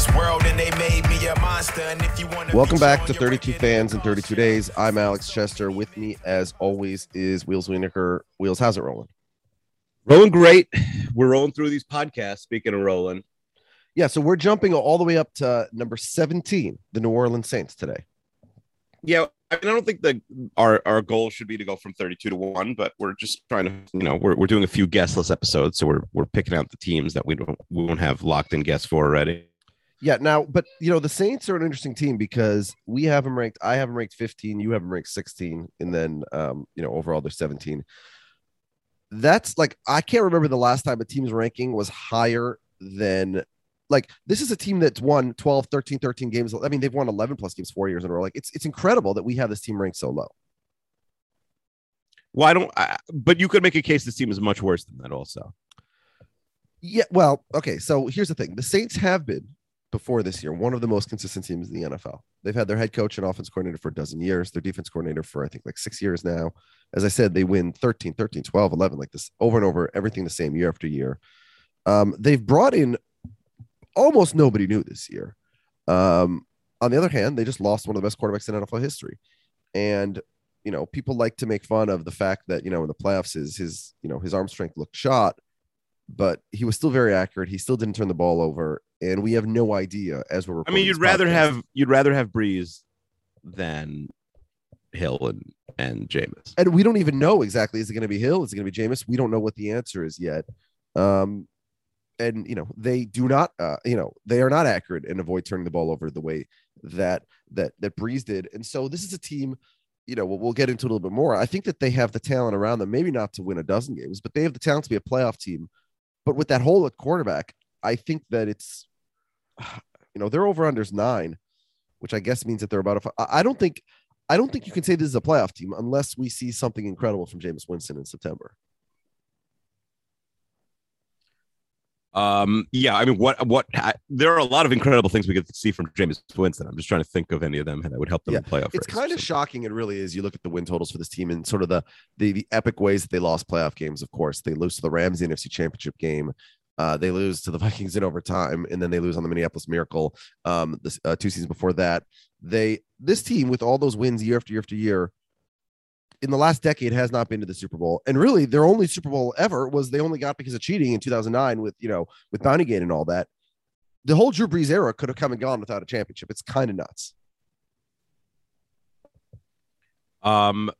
This world and they made me a monster. And if you want Welcome back to 32 Fans in 32 Days. I'm Alex Chester. With me, as always, is Wheels Wienerker. Wheels, how's it rolling? Rolling great. We're rolling through these podcasts. Speaking of rolling, Yeah, so we're jumping all the way up to number 17, the New Orleans Saints today. yeah, I, mean, I don't think that our our goal should be to go from 32 to one, but we're just trying to, you know, we're, we're doing a few guestless episodes, so we're we're picking out the teams that we don't we won't have locked in guests for already. Yeah, now, but you know, the Saints are an interesting team because we have them ranked, I have them ranked 15, you have them ranked 16, and then um, you know, overall they're 17. That's like I can't remember the last time a team's ranking was higher than like this is a team that's won 12, 13, 13 games. I mean, they've won 11 plus games four years in a row. Like it's it's incredible that we have this team ranked so low. Well, I don't, I, but you could make a case this team is much worse than that. Also, Yeah, well, okay. So here's the thing: the Saints have been before this year one of the most consistent teams in the NFL. They've had their head coach and offense coordinator for a dozen years, their defense coordinator for I think like six years now. As I said, they win 13, 13, 12, 11, like this over and over, everything the same year after year. Um, they've brought in almost nobody new this year. Um, on the other hand, they just lost one of the best quarterbacks in NFL history. And you know, people like to make fun of the fact that you know in the playoffs his his you know his arm strength looked shot, but he was still very accurate. He still didn't turn the ball over, and we have no idea as we're. I mean, you'd rather podcast. have you'd rather have Brees than Hill and and Jameis. and we don't even know exactly is it going to be Hill? Is it going to be Jameis? We don't know what the answer is yet. Um, and you know they do not, uh, you know, they are not accurate and avoid turning the ball over the way that that that Brees did. And so this is a team. You know, we'll, we'll get into a little bit more. I think that they have the talent around them, maybe not to win a dozen games, but they have the talent to be a playoff team. But with that hole at quarterback, I think that it's, you know, their over unders nine, which I guess means that they're about a. I I don't think I don't think you can say this is a playoff team unless we see something incredible from Jameis Winston in September. Um, yeah, I mean, what what I, there are a lot of incredible things we could see from Jameis Winston. I'm just trying to think of any of them that would help them Yeah, in playoff. It's kind of shocking. It really is. You look at the win totals for this team and sort of the, the the epic ways that they lost playoff games. Of course, they lose to the Rams in the NFC Championship game. Uh, they lose to the Vikings in overtime, and then they lose on the Minneapolis Miracle. Um, this uh, two seasons before that, they this team with all those wins year after year after year, in the last decade has not been to the Super Bowl. And really, their only Super Bowl ever was they only got because of cheating in 2009 with you know with Bounty Gate and all that. The whole Drew Brees era could have come and gone without a championship. It's kind of nuts. Um,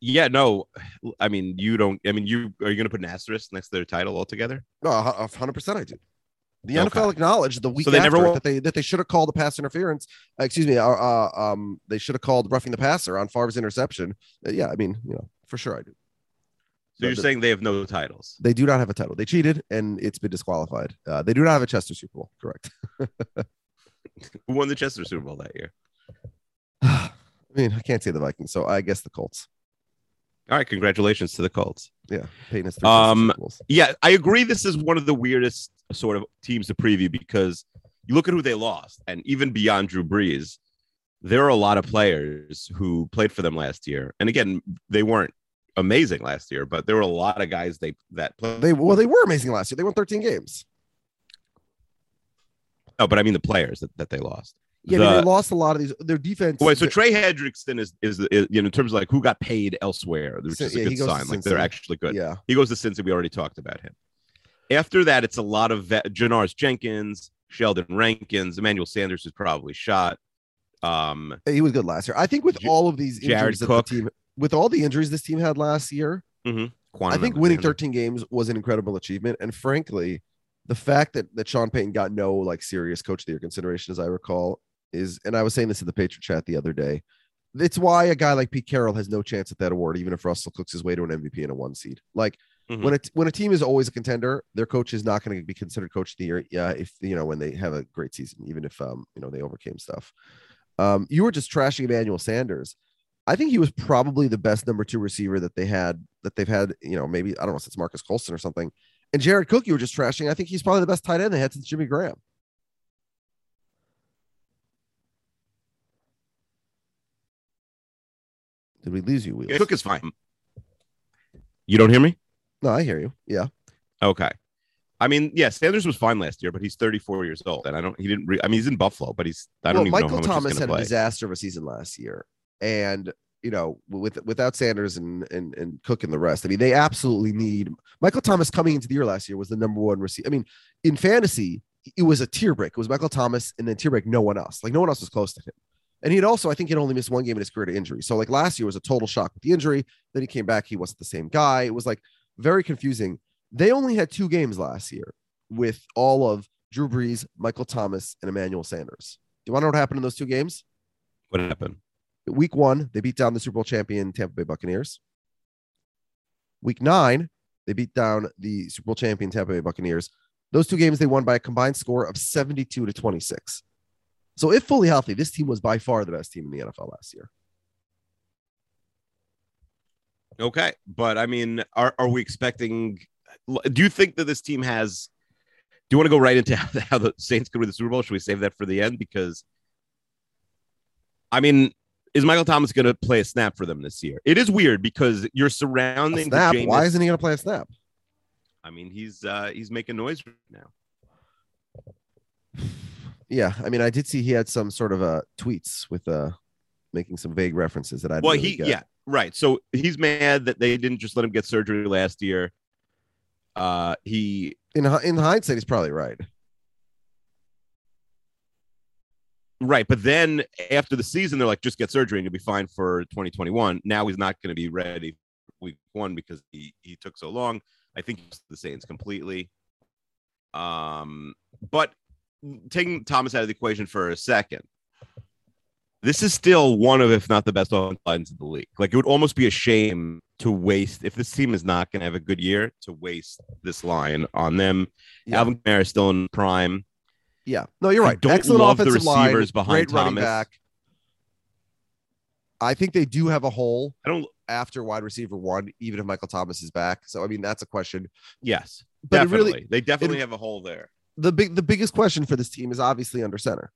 yeah, no, I mean, you don't. I mean, you are you going to put an asterisk next to their title altogether? No, a hundred percent, I do. The Okay. NFL acknowledged the week So they after never that they that they should have called the pass interference. Uh, excuse me, uh, uh, um, they should have called roughing the passer on Favre's interception. Uh, yeah, I mean, you know, for sure, I do. So you're the- saying they have no titles? They do not have a title. They cheated, and it's been disqualified. Uh, they do not have a Chester Super Bowl. Correct. Who won the Chester Super Bowl that year? I mean, I can't say the Vikings, so I guess the Colts. All right, congratulations to the Colts. Yeah, Peyton has three Um, Yeah, I agree. This is one of the weirdest sort of teams to preview because you look at who they lost, and even beyond Drew Brees, there are a lot of players who played for them last year. And again, they weren't amazing last year, but there were a lot of guys they that played. They well, they were amazing last year. They won 13 games. Oh, but I mean the players that, that they lost. Yeah, I mean, they lost a lot of these. Their defense. Wait, so Trey Hendrickson is, is is you know in terms of like who got paid elsewhere, which So- is a good sign. Like they're actually good. yeah, He goes to Cincy. We already talked about him. After that, it's a lot of vet, Janoris Jenkins, Sheldon Rankins, Emmanuel Sanders is probably shot. Um, he was good last year. I think with J- all of these injuries that Cook. the team, with all the injuries this team had last year, Quan I think winning 13 games was an incredible achievement. And frankly, the fact that that Sean Payton got no like serious coach of the year consideration, as I recall, is and I was saying this in the Patriot chat the other day. It's why a guy like Pete Carroll has no chance at that award, even if Russell cooks his way to an MVP and a one seed. Like Mhm. when it when a team is always a contender, their coach is not going to be considered coach of the year. Yeah, if you know when they have a great season, even if um you know they overcame stuff. Um, you were just trashing Emmanuel Sanders. I think he was probably the best number two receiver that they had that they've had. You know, maybe I don't know since Marques Colston or something. And Jared Cook, you were just trashing. I think he's probably the best tight end they had since Jimmy Graham. Did we lose you, Wheels? Cook is fine. You don't hear me? No, I hear you. Yeah. Okay. I mean, yeah, Sanders was fine last year, but he's 34 years old, and I don't. He didn't. Re- I mean, he's in Buffalo, but he's. I don't well, even Michael know how much Thomas had going a disaster of a season last year, and you know, with without Sanders and and and Cook and the rest, I mean, they absolutely need Michael Thomas coming into the year last year was the number one receiver. I mean, in fantasy, it was a tier break. It was Michael Thomas and then tier break, no one else. Like no one else was close to him. And he'd also, I think, he'd only missed one game in his career to injury. So like last year was a total shock with the injury. Then he came back, he wasn't the same guy. It was like very confusing. They only had two games last year with all of Drew Brees, Michael Thomas, and Emmanuel Sanders. Do you want to know what happened in those two games? What happened? Week one, they beat down the Super Bowl champion Tampa Bay Buccaneers. Week nine, they beat down the Super Bowl champion Tampa Bay Buccaneers. Those two games they won by a combined score of 72 to 26. So, if fully healthy, this team was by far the best team in the NFL last year. Okay, but I mean, are are we expecting? Do you think that this team has? Do you want to go right into how the, how the Saints could win the Super Bowl? Should we save that for the end? Because, I mean, is Michael Thomas going to play a snap for them this year? It is weird because you're A surrounding snap. The Why isn't he going to play a snap? I mean, he's uh he's making noise right now. Yeah, I mean, I did see he had some sort of uh, tweets with uh, making some vague references that I. didn't Well, really he get. yeah right. So he's mad that they didn't just let him get surgery last year. Uh, he In in hindsight, he's probably right. Right, but then after the season, they're like, just get surgery and you'll be fine for 2021. Now he's not going to be ready week one because he he took so long. I think the Saints completely. Um, but taking Thomas out of the equation for a second, this is still one of, if not the best offensive lines in the league. Like it would almost be a shame to waste if this team is not going to have a good year to waste this line on them. Yeah. Alvin Kamara is still in prime. Yeah, no, you're I right. don't Excellent love the offensive line, receivers behind great running Thomas. back. I think they do have a hole I don't. after wide receiver one, even if Michael Thomas is back. So I mean, that's a question. Yes, But definitely. really, they definitely it- have a hole there. The big, the biggest question for this team is obviously under center.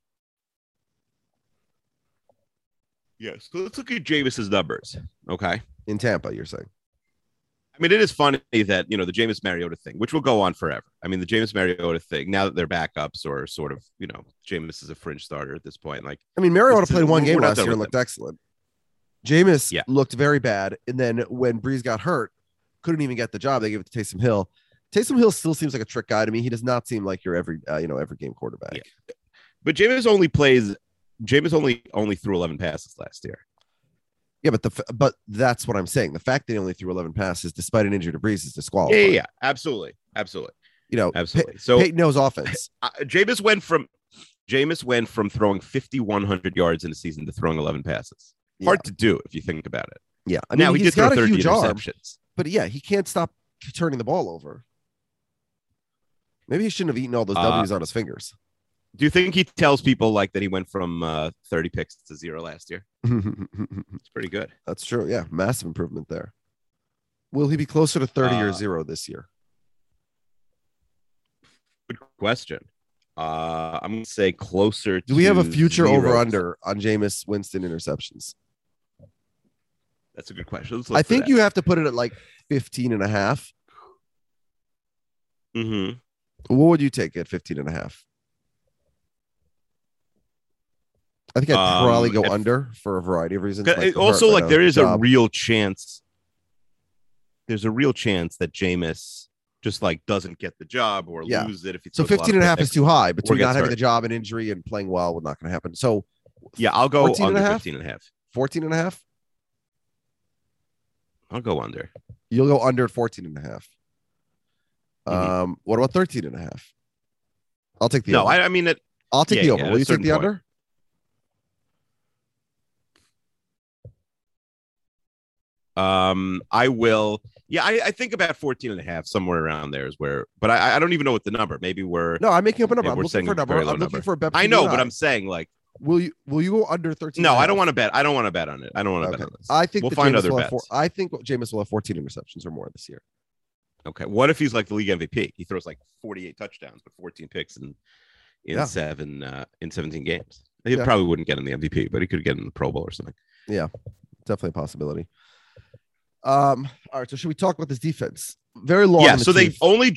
Yes. So let's look at Jameis's numbers. Okay. in Tampa. You're saying? I mean, it is funny that you know the Jameis Mariota thing, which will go on forever. I mean, the Jameis Mariota thing. Now that they're backups or sort of, you know, Jameis is a fringe starter at this point. Like, I mean, Mariota played one game last year and looked excellent. Jameis Yeah. looked very bad, and then when Brees got hurt, couldn't even get the job. They gave it to Taysom Hill. Taysom Hill still seems like a trick guy to me. He does not seem like your every, uh, you know, every game quarterback. Yeah. but Jameis only plays. Jameis only only threw 11 passes last year. Yeah, but the but that's what I'm saying. The fact that he only threw 11 passes despite an injury to Brees is Yeah, disqualifying. yeah, yeah, absolutely, absolutely, You know, absolutely. Pey- So Peyton knows offense. uh, Jameis went from Jameis went from throwing 5,100 yards in a season to throwing 11 passes. Yeah. Hard to do if you think about it. Yeah, I mean, now he did throw a 30 huge arm, interceptions. but yeah, he can't stop turning the ball over. Maybe he shouldn't have eaten all those Uh, W's on his fingers. Do you think he tells people like that he went from uh, 30 picks to zero last year? It's pretty good. That's true. Yeah, massive improvement there. Will he be closer to 30 or Uh, zero this year? Good question. Uh, I'm gonna say closer. Do we have a future zero. over under on Jameis Winston interceptions? That's a good question. I think you have to put it at like 15 and a half. Mhm. What would you take at 15 and a half? I think I'd probably Um, go if- under for a variety of reasons. Like it- also, like uh, there is a real chance. There's a real chance that Jameis just like doesn't get the job or Yeah. lose it if he so throws 15 and a half is too high between not having hurt. the job and injury and playing well. Would not going to happen. So Yeah, I'll go 14 and under a half? 15 and a half. 14 and a half. I'll go under. You'll go under at 14 and a half. Mhm. Um, what about 13 and a half? I'll take the No, over. I, I mean it. I'll take yeah, the over. at Will you take the point. under? Um, I will. Yeah, I, I think about 14 and a half, somewhere around there is where, but I, I don't even know what the number. Maybe we're. No, I'm making up a number. I'm looking for a number. I'm looking number. for a bet. I know, but and I'm saying like, Will you will you go under 13? no, I don't want to bet. I don't want to bet on it. I don't want to Okay. bet on this. I think we'll find Jameis other bets. four, I think Jameis will have 14 interceptions or more this year. Okay. What if he's like the league MVP? He throws like 48 touchdowns, but 14 picks in in Yeah. seven uh, in 17 games. He Yeah. probably wouldn't get in the MVP, but he could get in the Pro Bowl or something. Yeah, definitely a possibility. Um. All right. So should we talk about this defense? Very long. yeah. the So they only,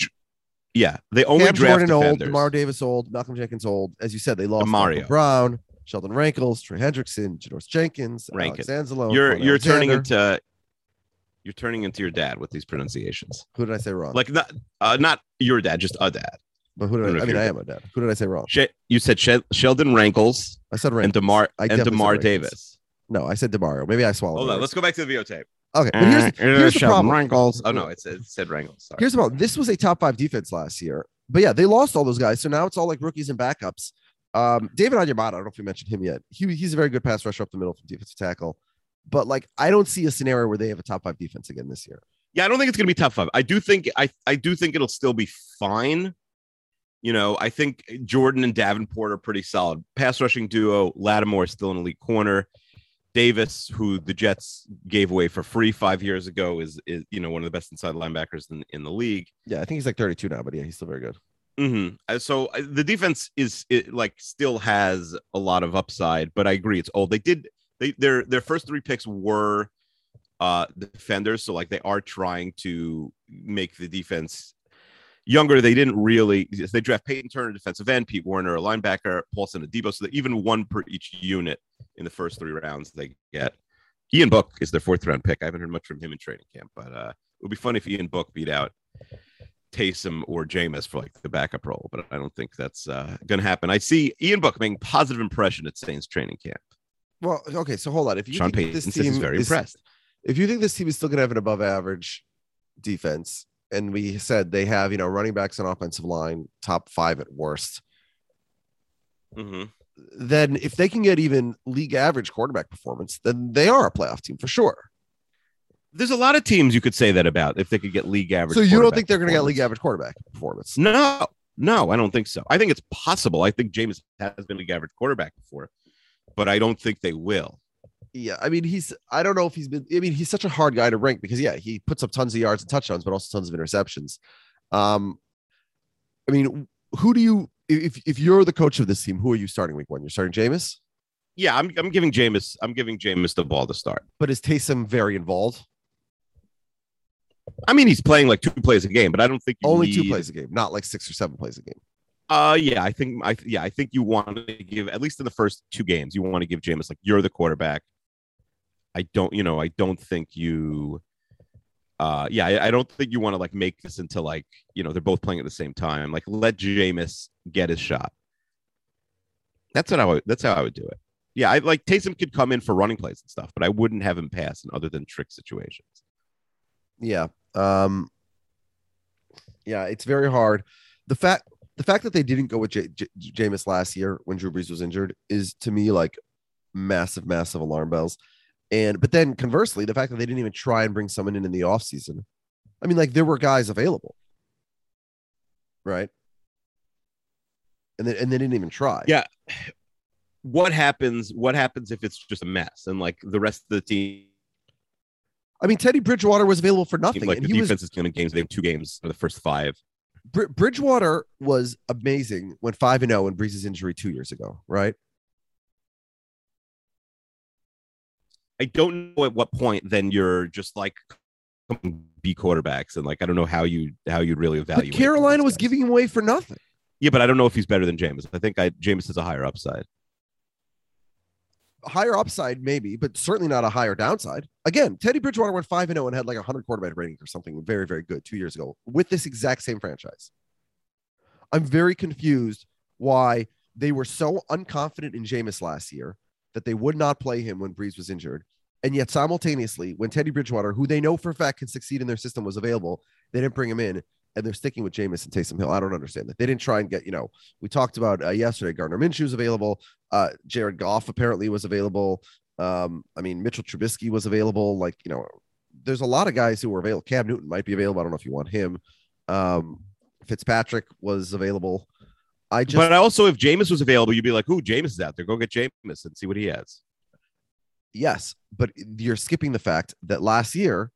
yeah, they only Cam draft Jordan old, defenders. Demar Davis old, Malcolm Jenkins old. As you said, they lost. Michael Brown, Sheldon Rankles, Trey Hendrickson, Janoris Jenkins, Rankins. Alex Anzalone. you're you're turning into you're turning into your dad with these pronunciations. Who did I say wrong? Like not uh, not your dad, just a dad. but who I did know I? I mean, I am a dad. Who did I say wrong? She- you said Shel- Sheldon Rankles I said Rankles. and Demar I and Demar Davis. No, I said Demario. Maybe I swallowed. Hold on, let's go back to the videotape. Okay, but here's, Uh, here's the Sheldon problem. Rankles. Oh no, it said, it said Rankles. Sorry. Here's the problem. This was a top five defense last year, but yeah, they lost all those guys. So now it's all like rookies and backups. Um, David Onyemata, I don't know if we mentioned him yet. He, he's a very good pass rusher up the middle from defensive tackle, but like I don't see a scenario where they have a top five defense again this year. Yeah, I don't think it's gonna be top five. I do think I I do think it'll still be fine. You know, I think Jordan and Davenport are pretty solid. Pass rushing duo. Lattimore is still an elite corner. Davis, who the Jets gave away for free five years ago, is is you know one of the best inside linebackers in, in the league. Yeah, I think he's like 32 now, but yeah, he's still very good. hmm So uh, the defense is it, like still has a lot of upside, but I agree it's old. They did they their their first three picks were uh defenders, so like they are trying to make the defense younger. They didn't really they draft Peyton Turner, defensive end, Pete Werner, a linebacker, Paulson Adebo, so that even one per each unit in the first three rounds they get. Ian Book is their fourth round pick. I haven't heard much from him in training camp, but uh, it would be fun if Ian Book beat out Taysom or Jameis for like the backup role, but I don't think that's uh, going to happen. I see Ian Book making positive impression at Saints training camp. Well, okay, so hold on. If you Sean think Payton this team he's very is- impressed. if you think this team is still going to have an above average defense, and we said they have, you know, running backs and offensive line top five at worst, hmm then if they can get even league average quarterback performance, then they are a playoff team for sure. There's a lot of teams you could say that about if they could get league average. so you don't think they're going to get league average quarterback performance? No, no, I don't think so. I think it's possible. I think Jameis has been league average quarterback before, but I don't think they will. Yeah, I mean, he's. I don't know if he's been. I mean, he's such a hard guy to rank because yeah, he puts up tons of yards and touchdowns, but also tons of interceptions. Um, I mean, who do you? If if you're the coach of this team, who are you starting week one? You're starting Jameis, Yeah, I'm, I'm giving Jameis. I'm giving Jameis the ball to start. but is Taysom very involved? I mean, he's playing like two plays a game, but I don't think Only two plays a game, not like six or seven plays a game. Uh, yeah, I think I yeah, I think you want to give at least in the first two games, you want to give Jameis like you're the quarterback. I don't, you know, I don't think you. Uh, yeah, I, I don't think you want to like make this into like you know they're both playing at the same time. Like let Jameis get his shot. That's what I would. That's how I would do it. Yeah, I like Taysom could come in for running plays and stuff, but I wouldn't have him pass in other than trick situations. Yeah. Um. Yeah, it's very hard. The fact the fact that they didn't go with J- J- Jameis last year when Drew Brees was injured is to me like massive, massive alarm bells. And but then conversely, the fact that they didn't even try and bring someone in in the offseason. I mean, like there were guys available, right? And then and they didn't even try. Yeah. What happens? What happens if it's just a mess and like the rest of the team I mean, Teddy Bridgewater was available for nothing, like and the he was is to games. They have two games for the first five. Br- Bridgewater was amazing when five and oh zero when Brees's injury two years ago, right? I don't know at what point then you're just like be quarterbacks and like I don't know how you how you'd really But evaluate. Carolina was giving him away for nothing. yeah, but I don't know if he's better than Jameis. I think I Jameis has a higher upside. Higher upside, maybe, but certainly not a higher downside. Again, Teddy Bridgewater went 5 0 and had like a 100 quarterback rating or something very, very good two years ago with this exact same franchise. I'm very confused why they were so unconfident in Jameis last year that they would not play him when Brees was injured. And yet, simultaneously, when Teddy Bridgewater, who they know for a fact can succeed in their system, was available, they didn't bring him in and they're sticking with Jameis and Taysom Hill. I don't understand that. They didn't try and get, you know, we talked about uh, yesterday, Gardner Minshew's available. Uh, Jared Goff apparently was available. Um, I mean, Mitchell Trubisky was available. Like, you know, there's a lot of guys who were available. Cam Newton might be available. I don't know if you want him. Um, Fitzpatrick was available. I just, but I also, if Jameis was available, you'd be like, "Ooh, Jameis is out there. Go get Jameis and see what he has." yes, but you're skipping the fact that last year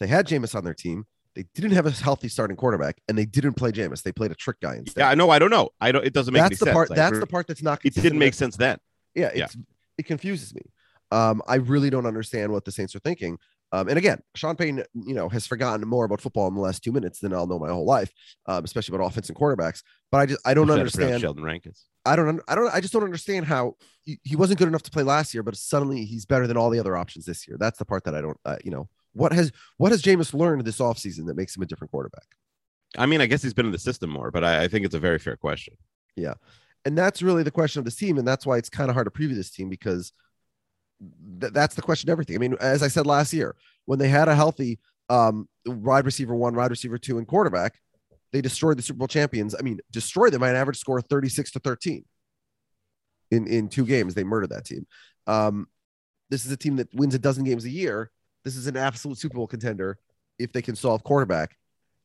they had Jameis on their team. They didn't have a healthy starting quarterback, and they didn't play Jameis. They played a trick guy instead. Yeah, I know. I don't know. I don't. It doesn't make that's the sense. part. That's the part that's not. It didn't make sense then. Yeah, it's it confuses me. Um, I really don't understand what the Saints are thinking. Um, and again, Sean Payton, you know, has forgotten more about football in the last two minutes than I'll know my whole life, um, especially about offense and quarterbacks. But I just I don't Shout out to understand. Sheldon Rankins. I don't. I don't. I just don't understand how he, he wasn't good enough to play last year, but suddenly he's better than all the other options this year. That's the part that I don't. Uh, you know, what has what has Jameis learned this offseason that makes him a different quarterback? I mean, I guess he's been in the system more, but I, I think it's a very fair question. Yeah. And that's really the question of this team, and that's why it's kind of hard to preview this team because th- that's the question. of Everything. I mean, as I said last year, when they had a healthy um, wide receiver one, wide receiver two, and quarterback, they destroyed the Super Bowl champions. I mean, destroyed them by an average score of thirty-six to thirteen in in two games. They murdered that team. Um, this is a team that wins a dozen games a year. This is an absolute Super Bowl contender if they can solve quarterback.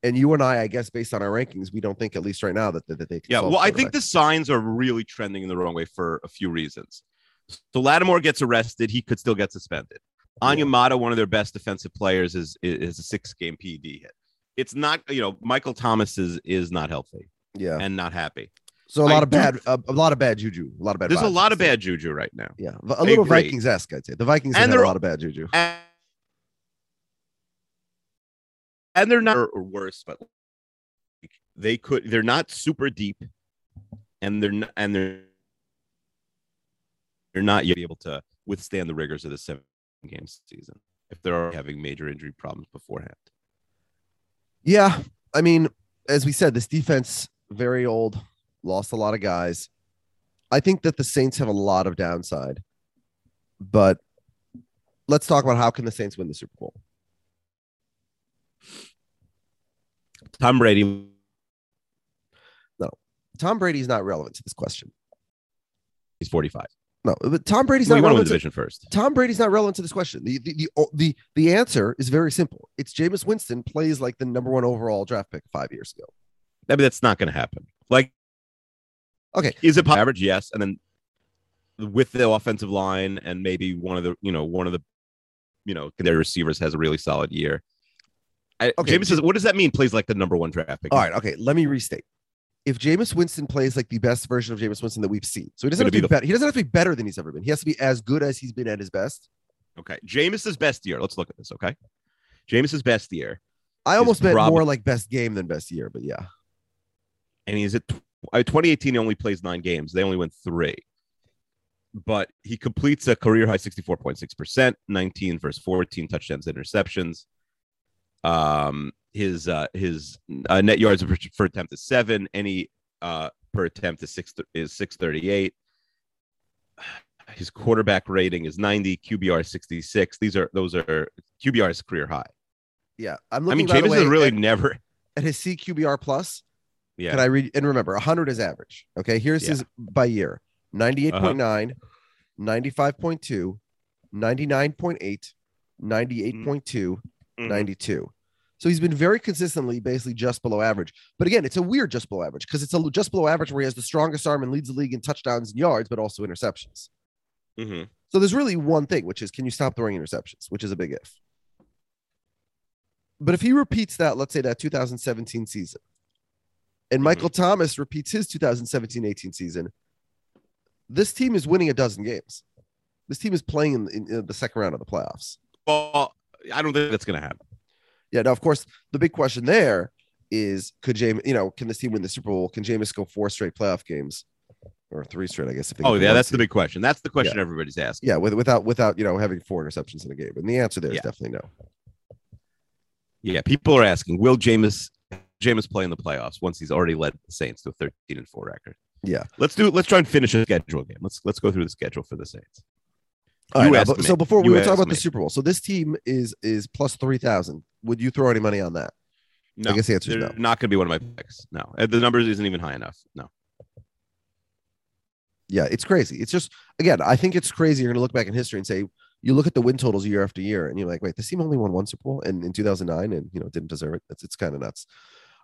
And you and I, I guess, based on our rankings, we don't think, at least right now, that, that, that they can. Yeah, well, I think the signs are really trending in the wrong way for a few reasons. So Lattimore gets arrested, he could still get suspended. Onyemata, one of their best defensive players, is is a six game PED hit. It's not, you know, Michael Thomas is is not healthy yeah. and not happy. So a lot of bad, a, a lot of bad juju, a lot of bad. There's a lot of bad juju right now. Yeah, a little. Vikings esque, I'd say. The Vikings And have a lot of bad juju. And, and they're not or worse, but they could they're not super deep and they're not, and they're they're not yet able to withstand the rigors of the seven game season if they're having major injury problems beforehand. Yeah, I mean, as we said, this defense very old, lost a lot of guys. I think that the Saints have a lot of downside, but let's talk about how can the Saints win the Super Bowl. Tom Brady, No, Tom Brady's not relevant to this question. he's 45. No, but Tom Brady's Well, not he want to relevant. the To, division first. Tom Brady's not relevant to this question. The the, the the the answer is very simple. It's Jameis Winston plays like the number one overall draft pick five years ago. I mean, that's not going to happen. Like, Okay. is it average? Yes, and then with the offensive line and maybe one of the, you know, one of the, you know, their receivers has a really solid year. I, Okay, James says, what does that mean? Plays like the number one draft pick. All right, okay. Let me restate. If Jameis Winston plays like the best version of Jameis Winston that we've seen, so he doesn't have to be be better. He doesn't have to be better than he's ever been. He has to be as good as he's been at his best. Okay. Jameis's best year. Let's look at this. Okay. Jameis's best year, I almost meant prob- more like best game than best year, but yeah. and he's at tw- uh, 2018. He only plays nine games. They only win three, but he completes a career high 64.6 percent, 19 versus 14 touchdowns, interceptions. Um, his uh, his uh, net yards per, per attempt is seven. Any uh per attempt is six is 638. His quarterback rating is 90, QBR 66. These are those are QBR's career high. Yeah. I'm I mean, the way, has really at, never. at his CQBR plus. Yeah. Can I read and remember 100 is average. Okay. Here's his by year 98.9, 95.2, 99.8, 98.2, Mhm. 92. So he's been very consistently basically just below average. But again, it's a weird just below average because it's a just below average where he has the strongest arm and leads the league in touchdowns and yards, but also interceptions. Mhm. So there's really one thing, which is can you stop throwing interceptions, which is a big if. But if he repeats that, let's say that 2017 season, and Michael Thomas repeats his 2017 18 season, this team is winning a dozen games. This team is playing in, in, in the second round of the playoffs. Well, I don't think that's going to happen. Yeah. Now, of course, the big question there is could Jameis, you know, can this team win the Super Bowl? Can Jameis go four straight playoff games? or three straight, I guess. If Oh yeah, that's the big question. That's the question everybody's asking. Yeah, with, without without you know having four interceptions in a game, and the answer there is Yeah. definitely no. Yeah, people are asking, will Jameis Jameis play in the playoffs once he's already led the Saints to a 13 and 4 record? Yeah. Let's do let's try and finish a schedule game. Let's let's go through the schedule for the Saints. All You right, now, but- so before we were talking about the. Super Bowl, so this team is is plus three thousand. Would you throw any money on that? No, I guess the answer is no. not going to be one of my picks. No, Uh, the numbers isn't even high enough. No, Yeah, it's crazy. It's just again, I think it's crazy. You're going to look back in history and say you look at the win totals year after year, and you're like, wait, this team only won one Super Bowl and in 2009, and you know didn't deserve it. It's it's kind of nuts.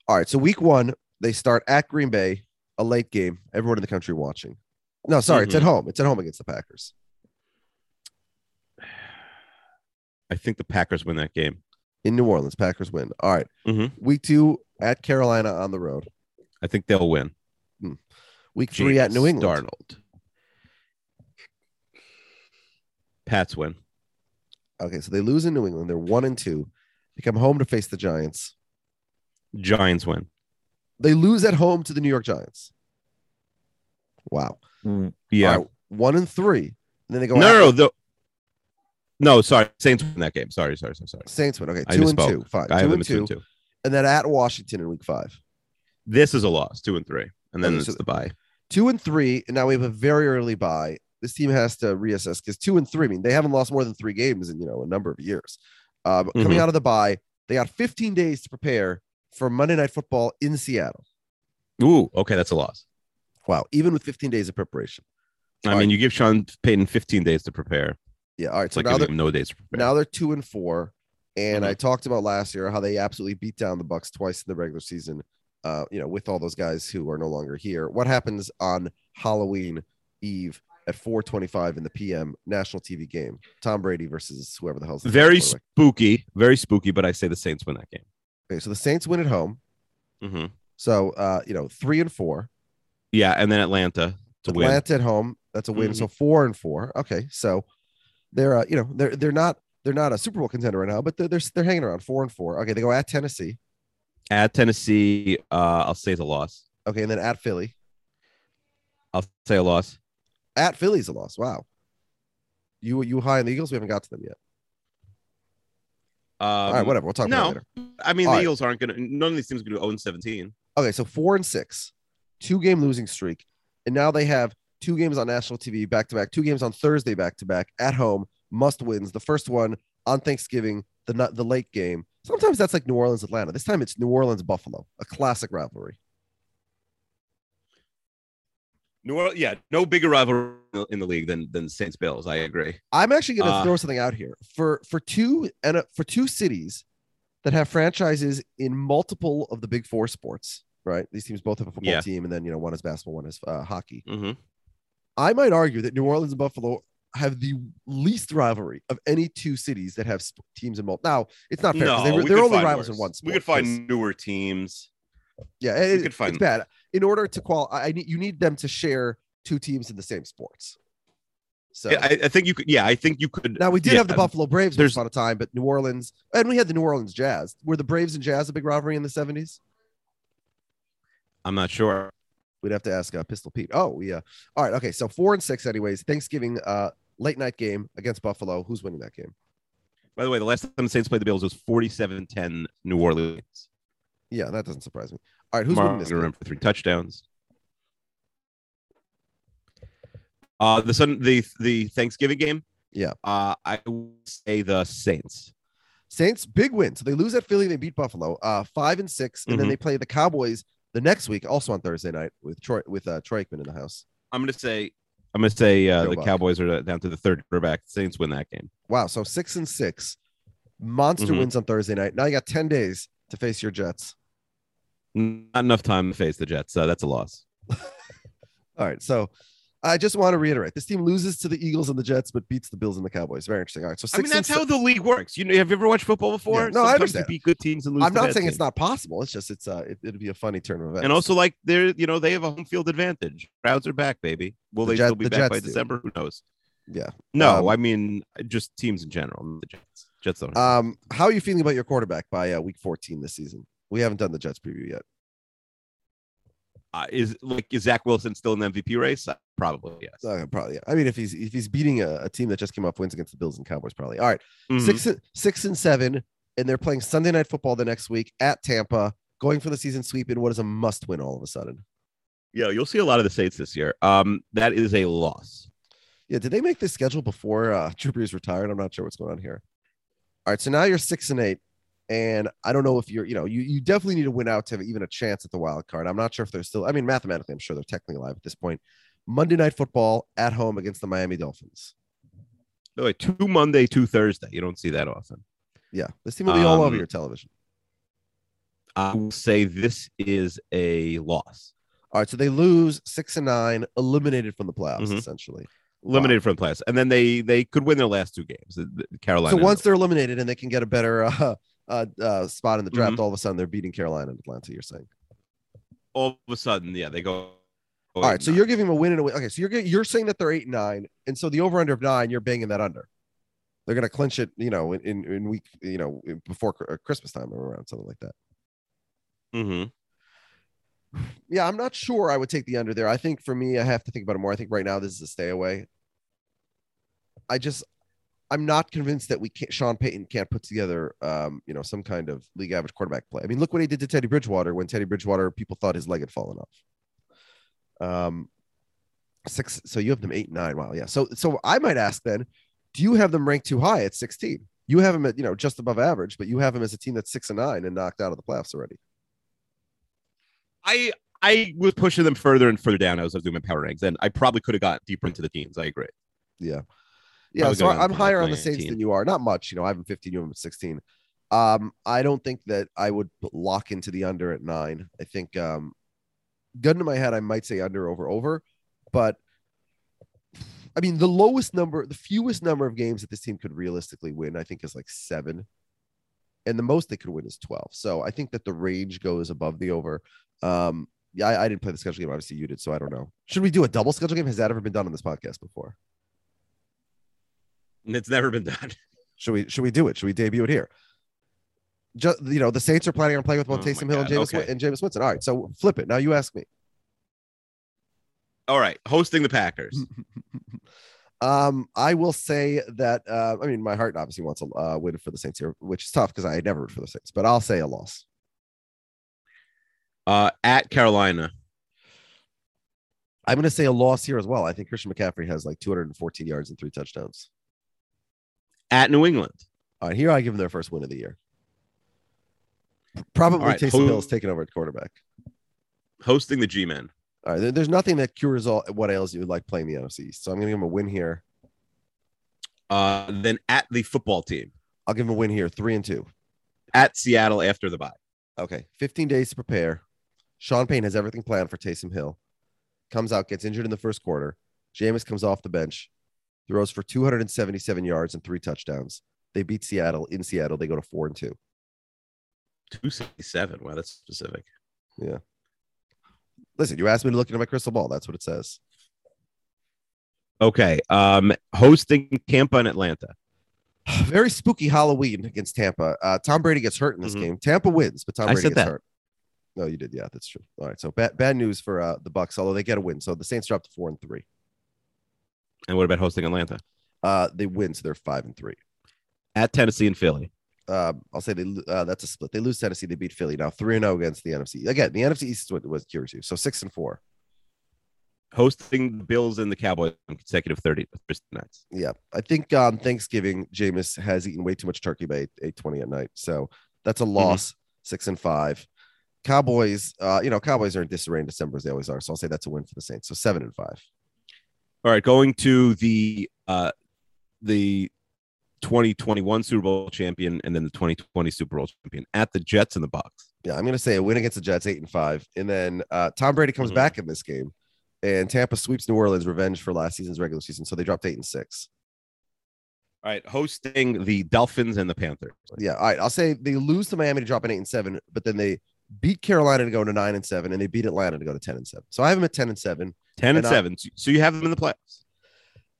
All right, so week one they start at Green Bay, a late game. Everyone in the country watching. No, sorry, it's at Mm-hmm. home. It's at home against the Packers. I think the Packers win that game. in New Orleans. Packers win. All right. Mhm. Week two at Carolina on the road. I think they'll win. Week three at New England. Darnold. Pats win. Okay, so they lose in New England. They're one and two. They come home to face the Giants. Giants win. They lose at home to the New York Giants. Wow. Yeah. All right, one and three. And then they go no, at no, no, the- no, sorry. Saints win that game. Sorry, sorry, sorry, sorry. Saints win. Okay, I two and two. Fine. I two have and two two. and then at Washington in week five. This is a loss, two and three, and then Okay, it's so- the bye. Two and three. And now we have a very early bye. This team has to reassess because two and three, I mean, they haven't lost more than three games in you know a number of years. Uh, but coming out of the bye, they got 15 days to prepare for Monday Night Football in Seattle. Ooh, okay, that's a loss. Wow, even with 15 days of preparation. I All mean, right. you give Sean Payton 15 days to prepare. Yeah. All right. It's So like now they're no prepare. now they're two and four. And Mhm. I talked about last year how they absolutely beat down the Bucks twice in the regular season. Uh, you know, with all those guys who are no longer here. What happens on Halloween Eve at 4:25 in the PM national TV game? Tom Brady versus whoever the hell's the very spooky, very spooky, but I say the Saints win that game. Okay, so the Saints win at home. Mm-hmm. So uh, you know, three and four. Yeah, and then Atlanta to win. Atlanta at home. That's a win. Mhm. So four and four. Okay, so they're uh, you know they're they're not they're not a Super Bowl contender right now, but they're they're, they're hanging around four and four. Okay, they go at Tennessee. At Tennessee, uh, I'll say it's a loss. Okay, and then at Philly. I'll say a loss. At Philly's a loss. Wow. You you high on the Eagles? We haven't got to them yet. Um, All right, whatever. We'll talk about it no, later. I mean All the right. Eagles aren't gonna. None of these teams are gonna go 0 17. Okay, so four and six, two game losing streak, and now they have two games on national TV back to back, two games on Thursday back to back at home, must wins. The first one on Thanksgiving, the the late game. Sometimes that's like New Orleans Atlanta. This time it's New Orleans Buffalo, a classic rivalry. New Orleans, yeah, no bigger rival in the league than than Saints Bills. I agree. I'm actually going to Uh, throw something out here for for two and for two cities that have franchises in multiple of the big four sports. Right, these teams both have a football Yeah. team, and then you know one is basketball, one is uh, hockey. hmm I might argue that New Orleans and Buffalo have the least rivalry of any two cities that have sp- teams in multiple. Now it's not fair. 'cause they, they're only find rivals in worse. one sport. We could find newer teams. yeah, we it, could it's bad. In order to qualify, I need you need them to share two teams in the same sports. So I, I think you could. Yeah, I think you could. now we did yeah, have the um, Buffalo Braves once there's- upon a time, but New Orleans and we had the New Orleans Jazz. Were the Braves and Jazz a big rivalry in the seventies? I'm not sure. We'd have to ask uh, Pistol Pete. Oh, yeah. All right. Okay. So four and six, anyways. Thanksgiving uh, late night game against Buffalo. Who's winning that game? By the way, the last time the Saints played the Bills was 47-10 New Orleans. Yeah, that doesn't surprise me. All right. Who's winning this? game? For three touchdowns. Uh, the Sun, the the Thanksgiving game. Yeah. Uh, I would say the Saints. Saints big win. So they lose at Philly. They beat Buffalo. Uh, five and 6 and then Mhm. they play the Cowboys the next week, also on Thursday night with Troy with uh, Troy Aikman in the house. I'm gonna say. I'm gonna say uh, Joe the Buck. Cowboys are down to the third quarterback. Saints win that game. Wow. So six and six, monster Mhm. wins on Thursday night. Now you got ten days to face your Jets. Not enough time to face the Jets. Uh, that's a loss. All right. So I just want to reiterate: this team loses to the Eagles and the Jets, but beats the Bills and the Cowboys. Very interesting. All right. So I mean, that's how the league works. You know, have you ever watched football before? Yeah, no, I Sometimes understand. You beat good teams and lose. I'm not saying it's not possible. It's just it's uh it, it'd be a funny turn of events. And also, like they're you know they have a home field advantage. Crowds are back, baby. Will The they Jet- still be the back by do. December? Who knows? yeah. No, Um, I mean just teams in general. The Jets. Jets don't. Um, how are you feeling about your quarterback by uh, week 14 this season? We haven't done the Jets preview yet. Uh, is like is Zach Wilson still in the MVP race? Uh, probably yes. Uh, probably. Yeah. I mean, if he's if he's beating a, a team that just came off wins against the Bills and Cowboys, probably. All right, Mhm. six and- six and seven, and they're playing Sunday night football the next week at Tampa, going for the season sweep in what is a must win all of a sudden. Yeah, you'll see a lot of the Saints this year. Um, that is a loss. Yeah, did they make this schedule before uh, Drew Brees retired? I'm not sure what's going on here. All right, so now you're six and eight, and I don't know if you're, you know, you you definitely need to win out to have even a chance at the wild card. I'm not sure if they're still. I mean, mathematically, I'm sure they're technically alive at this point. Monday night football at home against the Miami Dolphins. By the way, two Monday, two Thursday. You don't see that often. Yeah, this team will be all over Um, your television. I will say this is a loss. All right, so they lose six and nine, eliminated from the playoffs Mhm. essentially. Eliminated from the playoffs, and then they they could win their last two games. Carolina. So once they're eliminated and they can get a better uh, uh, uh, spot in the draft, Mhm. all of a sudden they're beating Carolina and Atlanta. You're saying. all of a sudden, yeah, they go. All right, so you're giving them a win and a win. Okay, so you're you're saying that they're eight and nine, and so the over under of nine, you're banging that under. They're gonna clinch it, you know, in in, in week, you know, before uh, Christmas time or around something like that. hmm Yeah, I'm not sure. I would take the under there. I think for me, I have to think about it more. I think right now this is a stay away. I just, I'm not convinced that we can't. Sean Payton can't put together, um, you know, some kind of league average quarterback play. I mean, look what he did to Teddy Bridgewater when Teddy Bridgewater people thought his leg had fallen off. Um, six. So you have them eight, nine. Wow, yeah. So, so I might ask then, do you have them ranked too high at 16? You have them at, you know, just above average, but you have them as a team that's six and nine and knocked out of the playoffs already. I I was pushing them further and further down as I was doing my power ranks, and I probably could have got deeper into the teams. I agree. Yeah. Yeah. So I'm higher on the 19. Saints than you are. Not much. You know, I have them 15, you have them 16. Um, I don't think that I would lock into the under at nine. I think um gun to my head, I might say under over over, but I mean the lowest number, the fewest number of games that this team could realistically win, I think is like seven. And the most they could win is 12. So I think that the range goes above the over. Um, yeah, I, I didn't play the schedule game. Obviously, you did, so I don't know. Should we do a double schedule game? Has that ever been done on this podcast before? And it's never been done. Should we should we do it? Should we debut it here? Just you know, the Saints are planning on playing with both Oh Taysom Hill and Jameis okay. and Jameis Winston. All right, so flip it. Now you ask me. All right, hosting the Packers. Um, I will say that uh, I mean my heart obviously wants a uh, win for the Saints here, which is tough because I never root for the Saints, but I'll say a loss. Uh, at Carolina. I'm going to say a loss here as well. I think Christian McCaffrey has like 214 yards and three touchdowns. At New England. All right, here I give them their first win of the year. Probably All right, Taysom Hill is taking over at quarterback. Hosting the G-Men. All right, there's nothing that cures all what ails you like playing the NFC So I'm going to give them a win here. Uh, then at the football team. I'll give them a win here, three and two. At Seattle after the bye. Okay, 15 days to prepare. Sean Payton has everything planned for Taysom Hill. Comes out, gets injured in the first quarter. Jameis comes off the bench, throws for 277 yards and three touchdowns. They beat Seattle in Seattle. They go to four and two. 267. Wow, that's specific. Yeah. Listen, you asked me to look into my crystal ball. That's what it says. Okay. Um, hosting Tampa and Atlanta. Very spooky Halloween against Tampa. Uh, Tom Brady gets hurt in this Mhm. game. Tampa wins, but Tom I Brady said gets that. hurt. No, you did. Yeah, that's true. All right, so bad bad news for uh, the Bucks. Although they get a win, so the Saints drop to four and three. And what about hosting Atlanta? Uh, they win, so they're five and three. At Tennessee and Philly. uh, I'll say they uh, that's a split. They lose Tennessee, they beat Philly. Now three and zero against the NFC. Again, the NFC East is what was curious you. So six and four. Hosting the Bills and the Cowboys on consecutive 30 nights. Yeah, I think on Thanksgiving, Jameis has eaten way too much turkey by eight twenty at night. So that's a loss. Six and five. Cowboys, uh, you know, Cowboys are in disarray in December as they always are. So I'll say that's a win for the Saints. So seven and five. All right, going to the uh the 2021 Super Bowl champion and then the 2020 Super Bowl champion at the Jets in the box. Yeah, I'm gonna say a win against the Jets, eight and five, and then uh, Tom Brady comes Mhm. back in this game, and Tampa sweeps New Orleans, revenge for last season's regular season. So they dropped eight and six. All right, hosting the Dolphins and the Panthers. Yeah, all right. I'll say they lose to Miami to drop an eight and seven, but then they beat Carolina to go to nine and seven, and they beat Atlanta to go to ten and seven. So I have them at ten and seven. 10 and And 7. So- So you have them in the playoffs.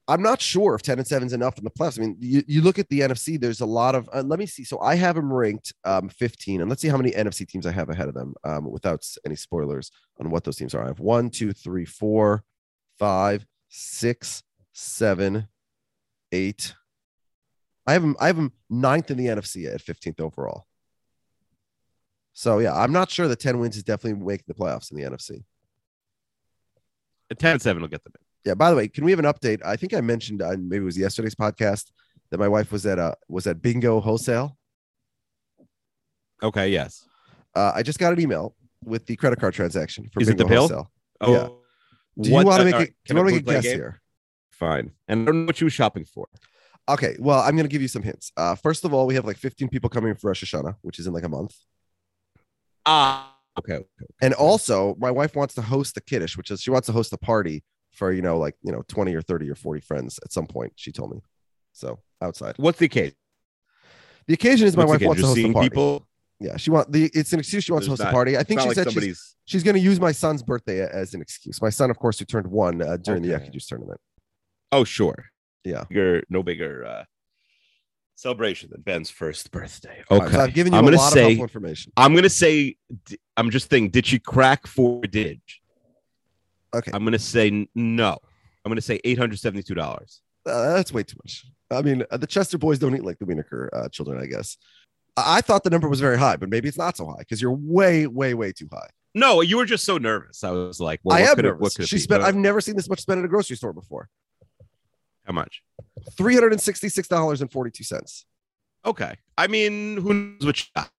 I'm not sure if 10 and 7 is enough in the playoffs. I mean, you, you look at the NFC, there's a lot of, uh, let me see. So I have them ranked um, 15, and let's see how many NFC teams I have ahead of them um, without any spoilers on what those teams are. I have one, two, three, four, five, six, seven, eight. I have them, I have them ninth in the NFC at 15th overall. So yeah, I'm not sure that 10 wins is definitely making the playoffs in the NFC. A 10 and 7 will get them in. Yeah. By the way, can we have an update? I think I mentioned uh, maybe it was yesterday's podcast that my wife was at uh was at Bingo Wholesale. Okay, yes. Uh, I just got an email with the credit card transaction for Is it Bingo the bill? Wholesale. Oh, Yeah. Do you want to make a, right, do you want to make a guess game? here? Fine. And I don't know what you were shopping for. Okay. Well, I'm going to give you some hints. Uh, first of all, we have like 15 people coming for Rosh Hashanah, which is in like a month. Ah, okay. okay. And also, my wife wants to host the kiddush, which is she wants to host a party for you know like you know 20 or 30 or 40 friends at some point. She told me. So outside. What's the case? The occasion is my What's wife wants to host a party. people. Yeah, she wants the. It's an excuse. She wants to There's host a party. I think she like said she's, somebody's. she's going to use my son's birthday as an excuse. My son, of course, who turned one uh, during the Okay. Yaki Juice tournament. Oh, sure. Yeah. Bigger, no bigger uh, celebration than Ben's first birthday. Okay. right, so I've given you I'm a gonna lot of say. helpful information. I'm gonna say. I'm just thinking. Did she crack four dig? Okay, I'm gonna say no. I'm gonna say eight hundred seventy-two dollars. uh, that's way too much. I mean, uh, the Chester boys don't eat like the Wienerker uh, children, I guess. I-, I thought the number was very high, but maybe it's not so high because you're way, way, way too high. No, you were just so nervous. I was like, well, I what am could it- nervous. what could it she be? spent. But I've never seen this much spent at a grocery store before. How much? Three hundred and sixty-six dollars and forty-two cents. Okay. I mean, who knows what? you got?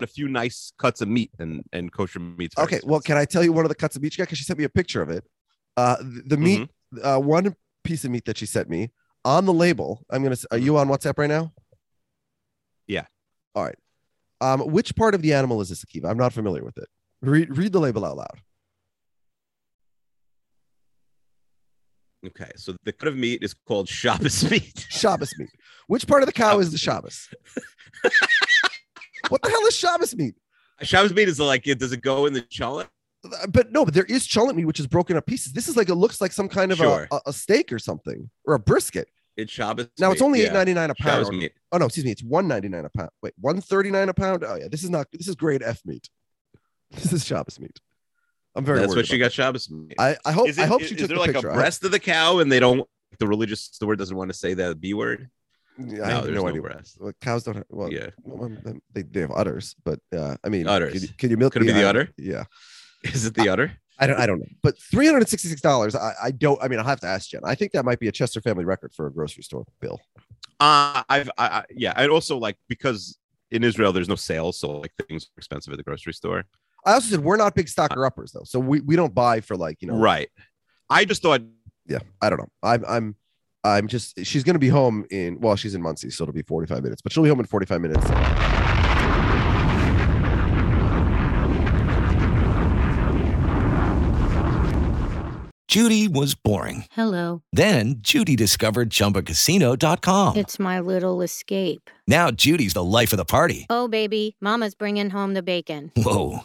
A few nice cuts of meat and and kosher meats. Okay, well, can I tell you one of the cuts of meat she got? Because she sent me a picture of it. Uh, the, the meat, Mm-hmm. uh, one piece of meat that she sent me on the label. I'm gonna. Are you on WhatsApp right now? Mm-hmm. Yeah. All right. Um, which part of the animal is this, Akiva? I'm not familiar with it. Read read the label out loud. Okay, so the cut of meat is called Shabbos meat. Shabbos meat. Which part of the cow is the Shabbos? what the hell is Shabbos meat? Shabbos meat is like, does it go in the challah? Uh, But no, but there is cholent meat, which is broken up pieces. This is like it looks like some kind of Sure. a, a, steak or something or a brisket. It's Shabbos. Now it's only eight ninety nine a Shabbos pound. meat. Oh no, excuse me, it's one ninety nine a pound. Wait, one thirty nine a pound. Oh yeah, this is not. This is grade F meat. This is Shabbos meat. I'm very. That's what she got Shabbos. I, I hope. it, I hope is- she is took there the like picture. a I breast of the cow and they don't, the religious store doesn't want to say the B word? Yeah, I no, have there's no, no idea. breast. Well, cows don't. Have, well, Yeah. they, they have udders, but uh, I mean, Udders. Can you, can you milk? Could it be the I- udder? Yeah, Is it the udder? I don't. I don't know. But three hundred and sixty six dollars. I, I don't. I mean, I'll have to ask Jen. I think that might be a Chester family record for a grocery store bill. Uh, I've, I, I, yeah. And also like, because in Israel, there's no sales. So like things are expensive at the grocery store. I also said we're not big uh, stocker uppers though, so we, we don't buy for like you know. Right. I just thought, Yeah, I don't know. I'm I'm I'm just. She's gonna be home in. Well, she's in Monsey, so it'll be forty five minutes. But she'll be home in forty five minutes. Judy was boring. Hello. Then Judy discovered ChumbaCasino.com. It's my little escape. Now Judy's the life of the party. Oh, baby, Mama's bringing home the bacon. Whoa,